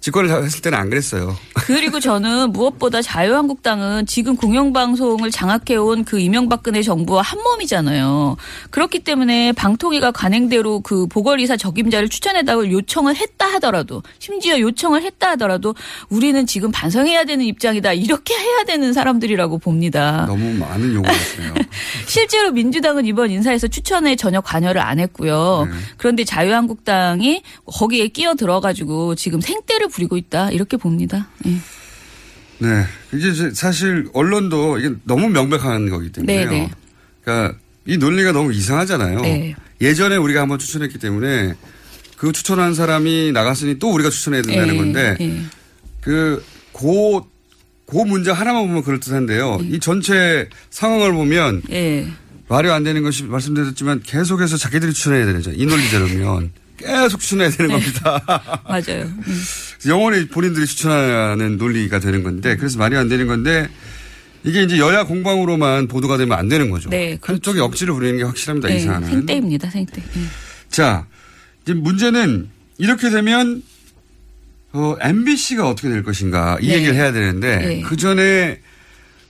집권을 했을 때는 안 그랬어요. 그리고 저는 무엇보다 자유한국당은 지금 공영방송을 장악해온 그 이명박근혜 정부와 한 몸이잖아요. 그렇기 때문에 방통위가 관행대로 그 보궐이사 적임자를 추천해달라고 요청을 했다 하더라도 심지어 요청을 했다 하더라도 우리는 지금 반성해야 되는 입장이다. 이렇게 해야 되는 사람들이라고 봅니다. 너무 많은 요구를 했어요. 실제로 민주당은 이번 인사에서 추천에 전혀 관여를 안 했고요. 네. 그런데 자유한국당이 거기에 끼어 들어가지고 지금 생떼를 부리고 있다. 이렇게 봅니다. 예. 네. 이게 사실 언론도 이게 너무 명백한 거기 때문에요. 네, 네. 그러니까 이 논리가 너무 이상하잖아요. 네. 예전에 우리가 한번 추천했기 때문에 그 추천한 사람이 나갔으니 또 우리가 추천해야 된다는 예, 건데 예. 그, 고, 고 문제 하나만 보면 그럴 듯한데요. 이 전체 상황을 보면 예. 말이 안 되는 것이 말씀드렸지만 계속해서 자기들이 추천해야 되죠. 이 논리대로면 계속 추천해야 되는 겁니다. 맞아요. 음. 영원히 본인들이 추천하는 논리가 되는 건데 그래서 말이 안 되는 건데 이게 이제 여야 공방으로만 보도가 되면 안 되는 거죠. 네, 한쪽이 억지를 부리는 게 확실합니다. 이 예, 사안은. 생떼입니다. 생떼. 예. 자, 이제 문제는 이렇게 되면 어, MBC가 어떻게 될 것인가 이 네. 얘기를 해야 되는데 네. 그 전에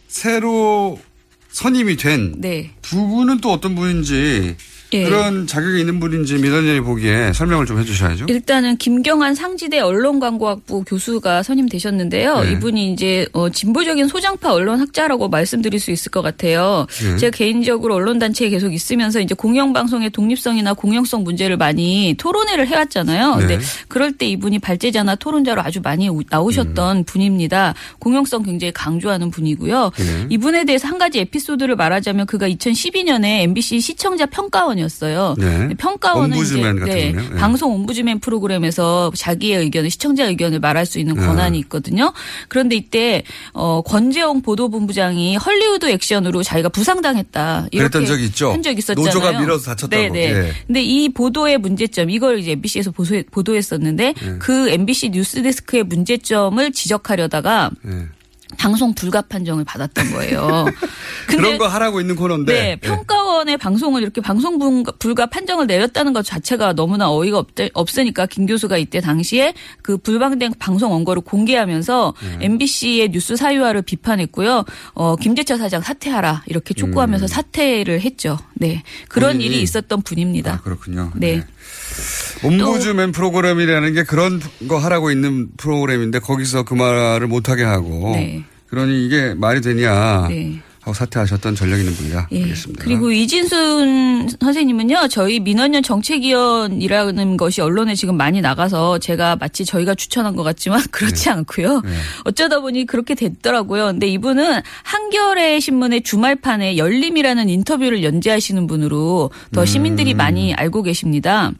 새로 선임이 된두 네. 분은 또 어떤 분인지 예. 그런 자격이 있는 분인지 민원연이 보기에 설명을 좀 해주셔야죠. 일단은 김경환 상지대 언론광고학부 교수가 선임되셨는데요. 네. 이분이 이제 어, 진보적인 소장파 언론학자라고 말씀드릴 수 있을 것 같아요. 네. 제가 개인적으로 언론단체에 계속 있으면서 이제 공영방송의 독립성이나 공영성 문제를 많이 토론회를 해왔잖아요. 근데 네. 그럴 때 이분이 발제자나 토론자로 아주 많이 우- 나오셨던 음. 분입니다. 공영성 굉장히 강조하는 분이고요. 네. 이분에 대해서 한 가지 에피소드를 말하자면 그가 2012년에 MBC 시청자 평가원이었어요. 평가원이었어요. 네. 평가원은 옴부즈맨 이제 같은 네. 네. 방송 옴부즈맨 프로그램에서 자기의 의견을 시청자 의견을 말할 수 있는 네. 권한이 있거든요. 그런데 이때 어 권재용 보도본부장이 헐리우드 액션으로 자기가 부상당했다. 이렇게 그랬던 적이 있죠. 한적 있었잖아요. 노조가 밀어서 다쳤다고. 네네. 예. 근데 이 보도의 문제점 이걸 이제 MBC에서 보도했었는데 네. 그 MBC 뉴스데스크의 문제점을 지적하려다가 예. 방송 불가 판정을 받았던 거예요. 그런 거 하라고 있는 코너인데. 네, 예. 평가원의 방송을 이렇게 방송 불가- 판정을 내렸다는 것 자체가 너무나 어이가 없, 없으니까 김 교수가 이때 당시에 그 불방된 방송 원고를 공개하면서 네. MBC의 뉴스 사유화를 비판했고요. 어, 김재철 사장 사퇴하라 이렇게 촉구하면서 사퇴를 했죠. 네, 그런 음. 본인이- 일이 있었던 분입니다. 아, 그렇군요. 네. 옴부즈맨 프로그램이라는 게 그런 거 하라고 있는 프로그램인데 거기서 그 말을 못하게 하고. 네. 그러니 이게 말이 되냐. 네. 하고 사퇴하셨던 전력 있는 분이다. 예. 알겠습니다. 그리고 이진순 선생님은요, 저희 민원연 정책위원이라는 것이 언론에 지금 많이 나가서 제가 마치 저희가 추천한 것 같지만 그렇지 네. 않고요. 어쩌다 보니 그렇게 됐더라고요. 근데 이분은 한겨레 신문의 주말판에 열림이라는 인터뷰를 연재하시는 분으로 더 시민들이 많이 알고 계십니다.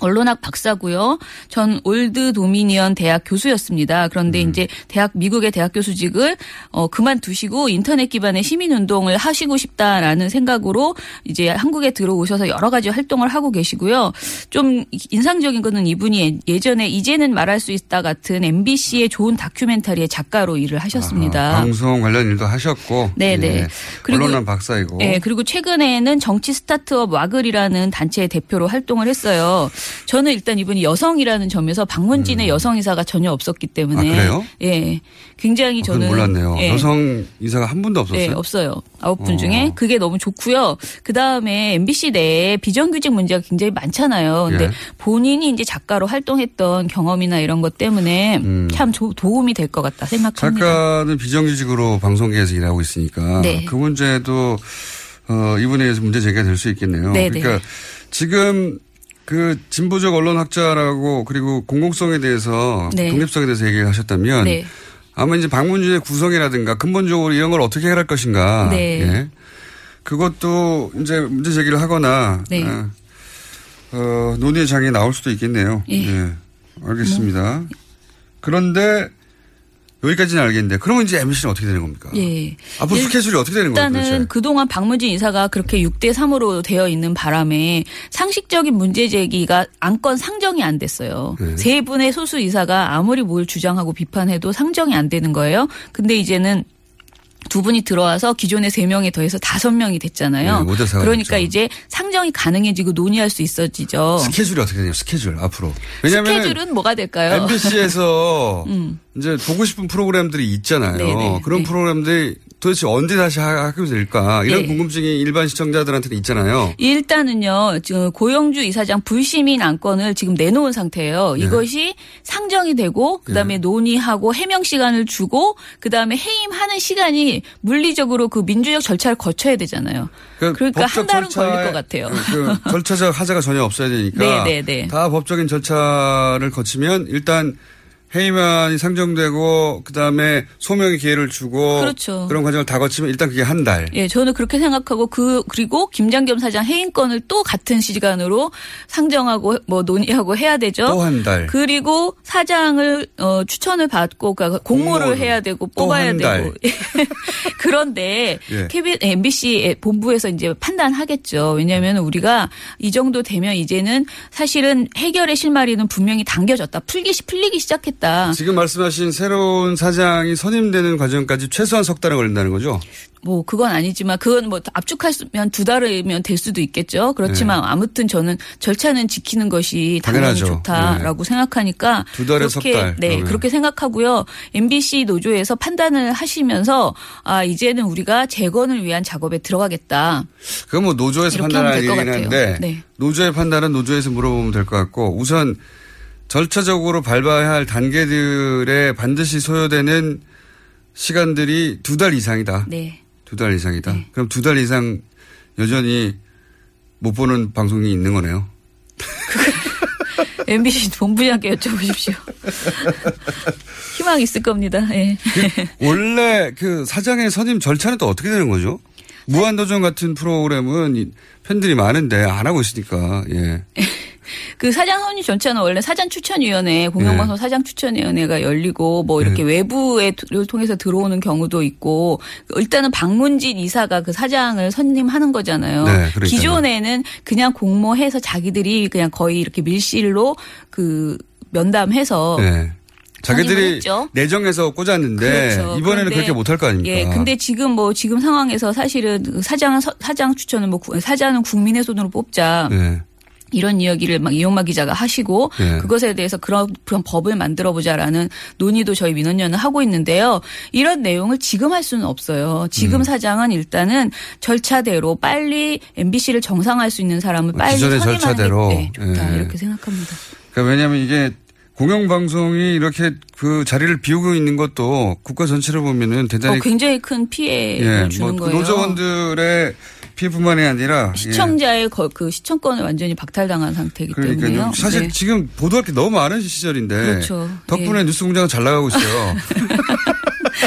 언론학 박사고요. 전 올드 도미니언 대학 교수였습니다. 그런데 이제 대학 미국의 대학 교수직을 어 그만두시고 인터넷 기반의 시민 운동을 하시고 싶다라는 생각으로 이제 한국에 들어오셔서 여러 가지 활동을 하고 계시고요. 좀 인상적인 거는 이분이 예전에 이제는 말할 수 있다 같은 MBC의 좋은 다큐멘터리의 작가로 일을 하셨습니다. 아, 방송 관련 일도 하셨고. 네네. 예. 그리고- 언론학 박사이고. 네, 그리고 최근에는 정치 스타트업 와글이라는 단체의 대표로 활동을 했어요. 저는 일단 이분이 여성이라는 점에서 박문진의 여성 이사가 전혀 없었기 때문에. 음. 아, 그래요? 예. 굉장히 그건 저는. 몰랐네요. 예. 여성 이사가 한 분도 없었어요. 네, 없어요. 아홉 분 어. 중에 그게 너무 좋고요. 그 다음에 MBC 내에 비정규직 문제가 굉장히 많잖아요. 근데 예. 본인이 이제 작가로 활동했던 경험이나 이런 것 때문에 참 조- 도움이 될 것 같다 생각합니다. 음. 작가는 비정규직으로 방송계에서 일하고 있으니까 네. 그 문제도 어, 이분에 의해서 문제 제기가 될 수 있겠네요. 네, 그러니까 네. 지금 그 진보적 언론학자라고 그리고 공공성에 대해서 네. 독립성에 대해서 얘기를 하셨다면 네. 아마 이제 방문진의 구성이라든가 근본적으로 이런 걸 어떻게 해결할 것인가. 네. 예. 그것도 이제 문제 제기를 하거나 네. 어, 어, 논의의 장이 나올 수도 있겠네요. 예. 예. 알겠습니다. 그런데 여기까지는 알겠는데 그러면 이제 MBC는 어떻게 되는 겁니까? 예. 앞으로 스케줄이 어떻게 되는 거예요? 일단은 도대체? 그동안 박문진 이사가 그렇게 6대 3으로 되어 있는 바람에 상식적인 문제 제기가 안건 상정이 안 됐어요. 네. 세 분의 소수 이사가 아무리 뭘 주장하고 비판해도 상정이 안 되는 거예요. 근데 이제는 두 분이 들어와서 기존에 세 명이 더해서 다섯 명이 됐잖아요. 네, 그러니까 됐죠. 이제 상정이 가능해지고 논의할 수 있어지죠. 스케줄이 어떻게 되냐요? 스케줄 앞으로. 왜냐하면 스케줄은 뭐가 될까요? MBC에서 음. 이제 보고 싶은 프로그램들이 있잖아요. 네네, 그런 네. 프로그램들이 도대체 언제 다시 하- 하게 될까? 이런 네. 궁금증이 일반 시청자들한테는 있잖아요. 일단은요, 지금 고영주 이사장 불시민 안건을 지금 내놓은 상태예요. 네. 이것이 상정이 되고, 그 다음에 논의하고 해명 시간을 주고, 그 다음에 해임하는 시간이 물리적으로 그 민주적 절차를 거쳐야 되잖아요. 그 그러니까 한 법적 달은 걸릴 것 같아요. 그, 그 절차적 하자가 전혀 없어야 되니까. 네, 네, 네. 다 법적인 절차를 거치면 일단 해임안이 상정되고 그다음에 소명의 기회를 주고 그렇죠. 런 과정을 다 거치면 일단 그게 한 달. 예, 저는 그렇게 생각하고 그 그리고 김장겸 사장 해임권을 또 같은 시간으로 상정하고 뭐 논의하고 해야 되죠. 또 한 달. 그리고 사장을 어, 추천을 받고 그러니까 공모를 공모를 해야 되고 또 뽑아야. 되고 그런데 예. KBS, MBC 본부에서 이제 판단하겠죠. 왜냐하면 우리가 이 정도 되면 이제는 사실은 해결의 실마리는 분명히 당겨졌다. 풀기 풀리기 시작했 다. 지금 말씀하신 새로운 사장이 선임되는 과정까지 최소한 석 달은 걸린다는 거죠? 뭐 그건 아니지만 그건 뭐 압축하면 두 달이면 될 수도 있겠죠. 그렇지만 아무튼 저는 절차는 지키는 것이 당연히 네. 당연하죠. 좋다라고 생각하니까 두 달에 석 달, 네 그러면. 그렇게 생각하고요. MBC 노조에서 판단을 하시면서 아 이제는 우리가 재건을 위한 작업에 들어가겠다. 그건 뭐 노조에서 될것 얘기긴 같아요. 한데 네. 노조의 판단은 노조에서 물어보면 될 것 같고 우선 절차적으로 밟아야 할 단계들에 반드시 소요되는 시간들이 두 달 이상이다. 네. 두 달 이상이다. 그럼 두 달 이상 여전히 못 보는 방송이 있는 거네요. MBC 본부장께 여쭤보십시오. 희망 있을 겁니다. 예. 원래 그 사장의 선임 절차는 또 어떻게 되는 거죠? 무한도전 같은 프로그램은 이 팬들이 많은데 안 하고 있으니까 예. 그 사장 선임 전체는 원래 사장 추천위원회 공영방송 네. 사장 추천위원회가 열리고 뭐 이렇게 외부를 통해서 들어오는 경우도 있고 일단은 박문진 이사가 그 사장을 선임하는 거잖아요. 네. 기존에는 그냥 공모해서 자기들이 그냥 거의 이렇게 밀실로 그 면담해서 네. 자기들이. 내정해서 꽂았는데 그렇죠. 이번에는 그렇게 못할 거 아닙니까? 예, 근데 지금 뭐 지금 상황에서 사실은 그 사장은 서- 사장 추천은 뭐 구- 사장은 국민의 손으로 뽑자. 네. 이런 이야기를 막 이용마 기자가 하시고 네. 그것에 대해서 그런 그런 법을 만들어 보자라는 논의도 저희 민원연은 하고 있는데요. 이런 내용을 지금 할 수는 없어요. 지금 음. 사장은 일단은 절차대로 빨리 MBC를 정상할 수 있는 사람을 빨리 선임하는 절차대로. 게 네, 좋다 예. 이렇게 생각합니다. 그러니까 왜냐하면 이게 공영방송이 이렇게 그 자리를 비우고 있는 것도 국가 전체를 보면은 대단히 어, 굉장히 큰 피해를 예, 주는 뭐그 거예요. 노조원들의 피해뿐만이 아니라 예. 시청자의 거- 그 시청권을 완전히 박탈당한 상태이기 때문에요. 그러니까요. 사실 네. 지금 보도할 게 너무 많은 시절인데 그렇죠. 덕분에 예. 뉴스공장은 잘 나가고 있어요.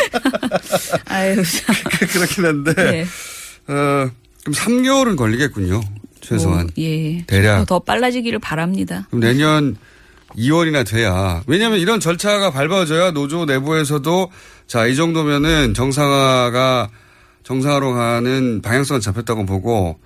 아유, 참. 그렇긴 한데 네. 어, 그럼 3개월은 걸리겠군요. 최소한. 뭐, 예. 대략. 더, 더 빨라지기를 바랍니다. 그럼 내년 2월이나 돼야 왜냐하면 이런 절차가 밟아져야 노조 내부에서도 자 이 정도면은 정상화가 정상화로 가는 방향성을 잡혔다고 보고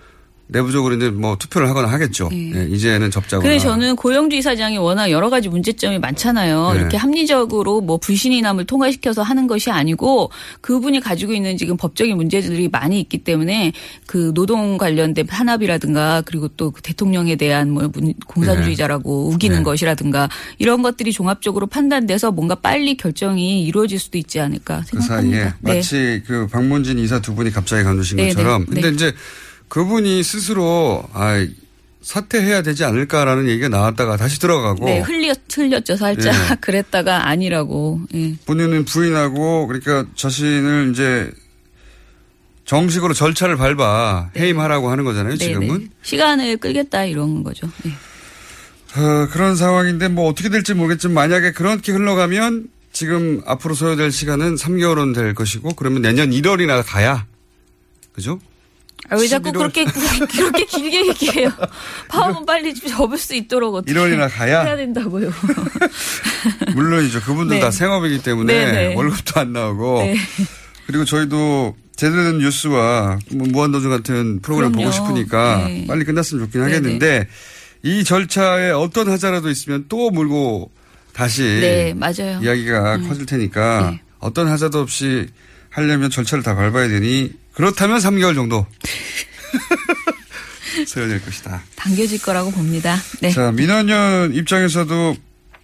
내부적으로 이제 뭐 투표를 하거나 하겠죠. 예, 이제는 접자거나. 근데 저는 고영주 이사장이 워낙 여러 가지 문제점이 많잖아요. 네. 이렇게 합리적으로 뭐 불신이남을 통과시켜서 하는 것이 아니고 그분이 가지고 있는 지금 법적인 문제들이 많이 있기 때문에 그 노동 관련된 탄압이라든가 그리고 또 그 대통령에 대한 뭐 문- 공산주의자라고 우기는 네. 것이라든가 이런 것들이 종합적으로 판단돼서 뭔가 빨리 결정이 이루어질 수도 있지 않을까 그 사이에 생각합니다. 네. 마치 그 박문진 이사 두 분이 갑자기 네, 것처럼. 네, 근데 네. 이제 그분이 스스로 아 사퇴해야 되지 않을까라는 얘기가 나왔다가 다시 들어가고 네, 흘렸, 흘렸죠, 살짝. 예. 그랬다가 아니라고. 예. 본인은 부인하고 그러니까 자신을 이제 정식으로 절차를 밟아 해임하라고 하는 거잖아요. 네, 지금은. 네. 시간을 끌겠다 이런 거죠. 예. 어, 그런 상황인데 뭐 어떻게 될지 모르겠지만 만약에 그렇게 흘러가면 지금 앞으로 소요될 시간은 3개월은 될 것이고 그러면 내년 1월이나 가야 그죠? 아, 왜 자꾸 11월. 그렇게 그렇게 길게 얘기해요? 파업은 빨리 좀 접을 수 있도록 어떻게 1월이나 가야? 해야 된다고요. 물론이죠. 그분들 네. 다 생업이기 때문에 네, 네. 월급도 안 나오고 네. 그리고 저희도 제대로 된 뉴스와 뭐 무한도전 같은 프로그램 그럼요. 보고 싶으니까 네. 빨리 끝났으면 좋긴 네, 하겠는데 이 절차에 어떤 하자라도 있으면 또 물고 다시 네, 맞아요. 이야기가 음. 커질 테니까 네. 어떤 하자도 없이 하려면 절차를 다 밟아야 되니 그렇다면 3개월 정도 소요될 것이다. 당겨질 거라고 봅니다. 네. 자, 민원연 입장에서도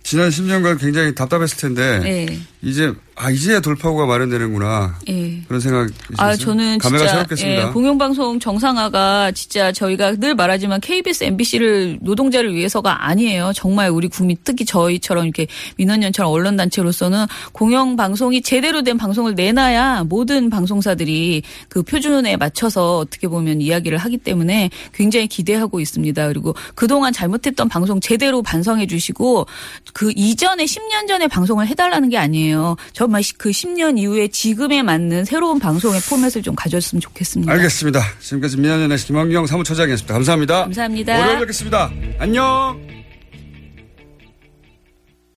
지난 10년간 굉장히 답답했을 텐데 네. 이제 아 이제야 돌파구가 마련되는구나 예. 그런 생각 아, 저는 감회가 진짜 새롭겠습니다. 예, 공영방송 정상화가 진짜 저희가 늘 말하지만 KBS, MBC를 노동자를 위해서가 아니에요. 정말 우리 국민 특히 저희처럼 이렇게 민원연처럼 언론 단체로서는 공영방송이 제대로 된 방송을 내놔야 모든 방송사들이 그 표준에 맞춰서 어떻게 보면 이야기를 하기 때문에 굉장히 기대하고 있습니다. 그리고 그동안 잘못했던 방송 제대로 반성해 주시고 그 이전에 10년 전에 방송을 해달라는 게 아니에요. 정말 그 10년 이후에 지금에 맞는 새로운 방송의 포맷을 좀 가졌으면 좋겠습니다. 알겠습니다. 지금까지 민원연의 김학영 사무처장이었습니다. 감사합니다. 감사합니다. 월요일 뵙겠습니다. 안녕.